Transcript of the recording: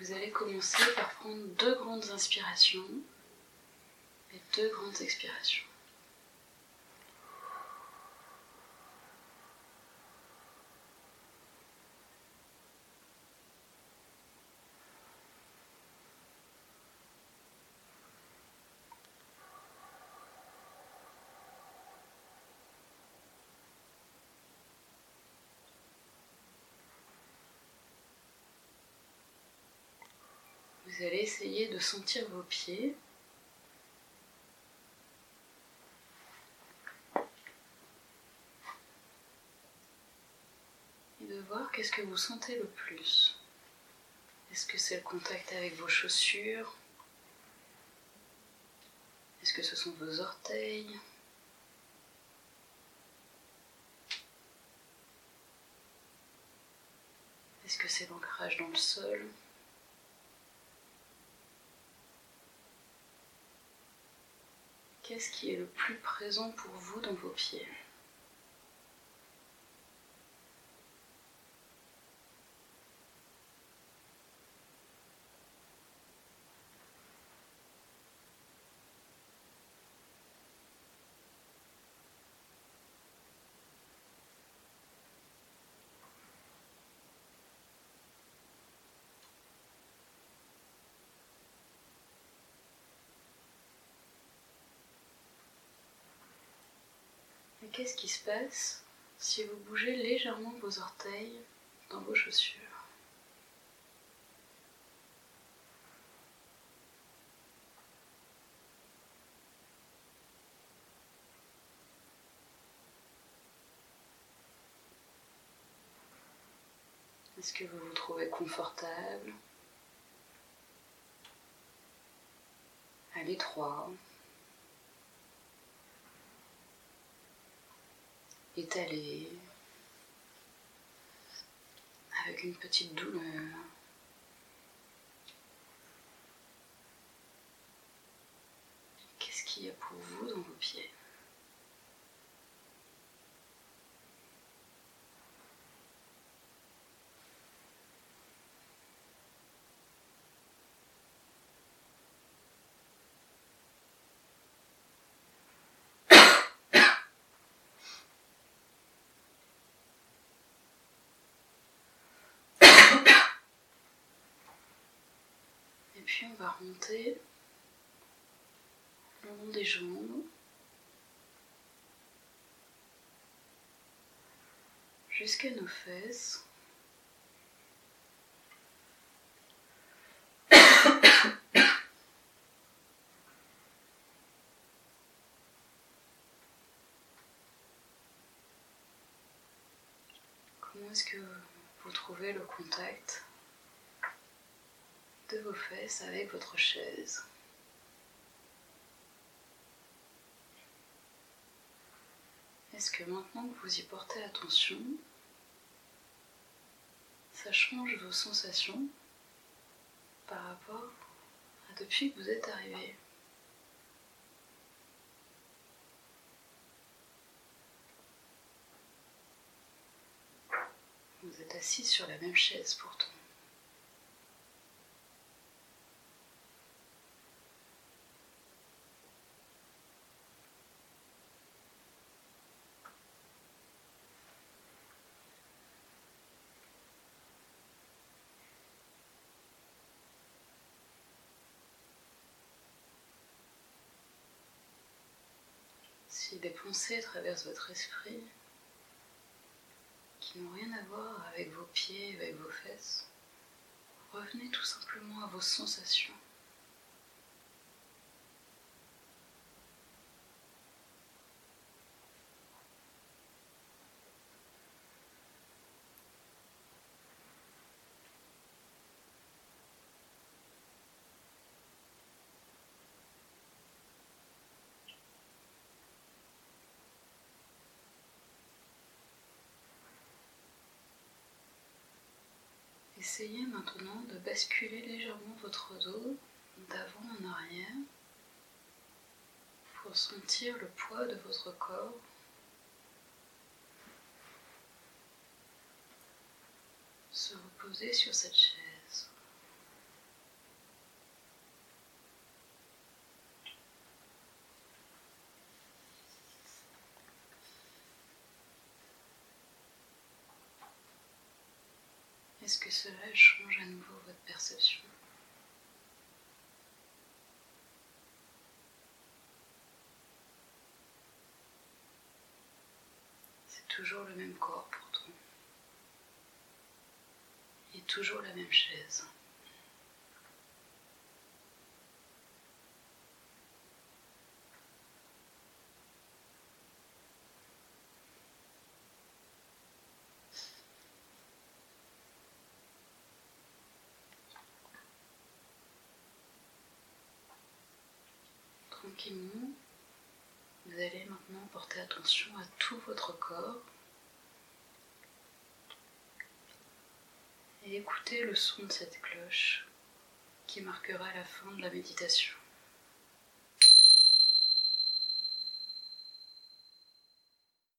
vous allez commencer par prendre deux grandes inspirations et deux grandes expirations. Vous allez essayer de sentir vos pieds. Et de voir qu'est-ce que vous sentez le plus. Est-ce que c'est le contact avec vos chaussures? Est-ce que ce sont vos orteils? Est-ce que c'est l'ancrage dans le sol? Qu'est-ce qui est le plus présent pour vous dans vos pieds? Qu'est-ce qui se passe si vous bougez légèrement vos orteils dans vos chaussures? Est-ce que vous vous trouvez confortable? À l'étroit étalé, avec une petite douleur. Qu'est-ce qu'il y a pour vous dans vos pieds puis on va remonter le long des jambes jusqu'à nos fesses. Comment est-ce que vous trouvez le contact? De vos fesses avec votre chaise. Est-ce que maintenant que vous y portez attention, ça change vos sensations par rapport à depuis que vous êtes arrivé? Vous êtes assis sur la même chaise pourtant. Si des pensées traversent votre esprit qui n'ont rien à voir avec vos pieds, avec vos fesses, revenez tout simplement à vos sensations. Essayez maintenant de basculer légèrement votre dos d'avant en arrière pour sentir le poids de votre corps se reposer sur cette chaise. Est-ce que cela change à nouveau votre perception? C'est toujours le même corps pourtant. Et toujours la même chaise. Vous allez maintenant porter attention à tout votre corps et écouter le son de cette cloche qui marquera la fin de la méditation.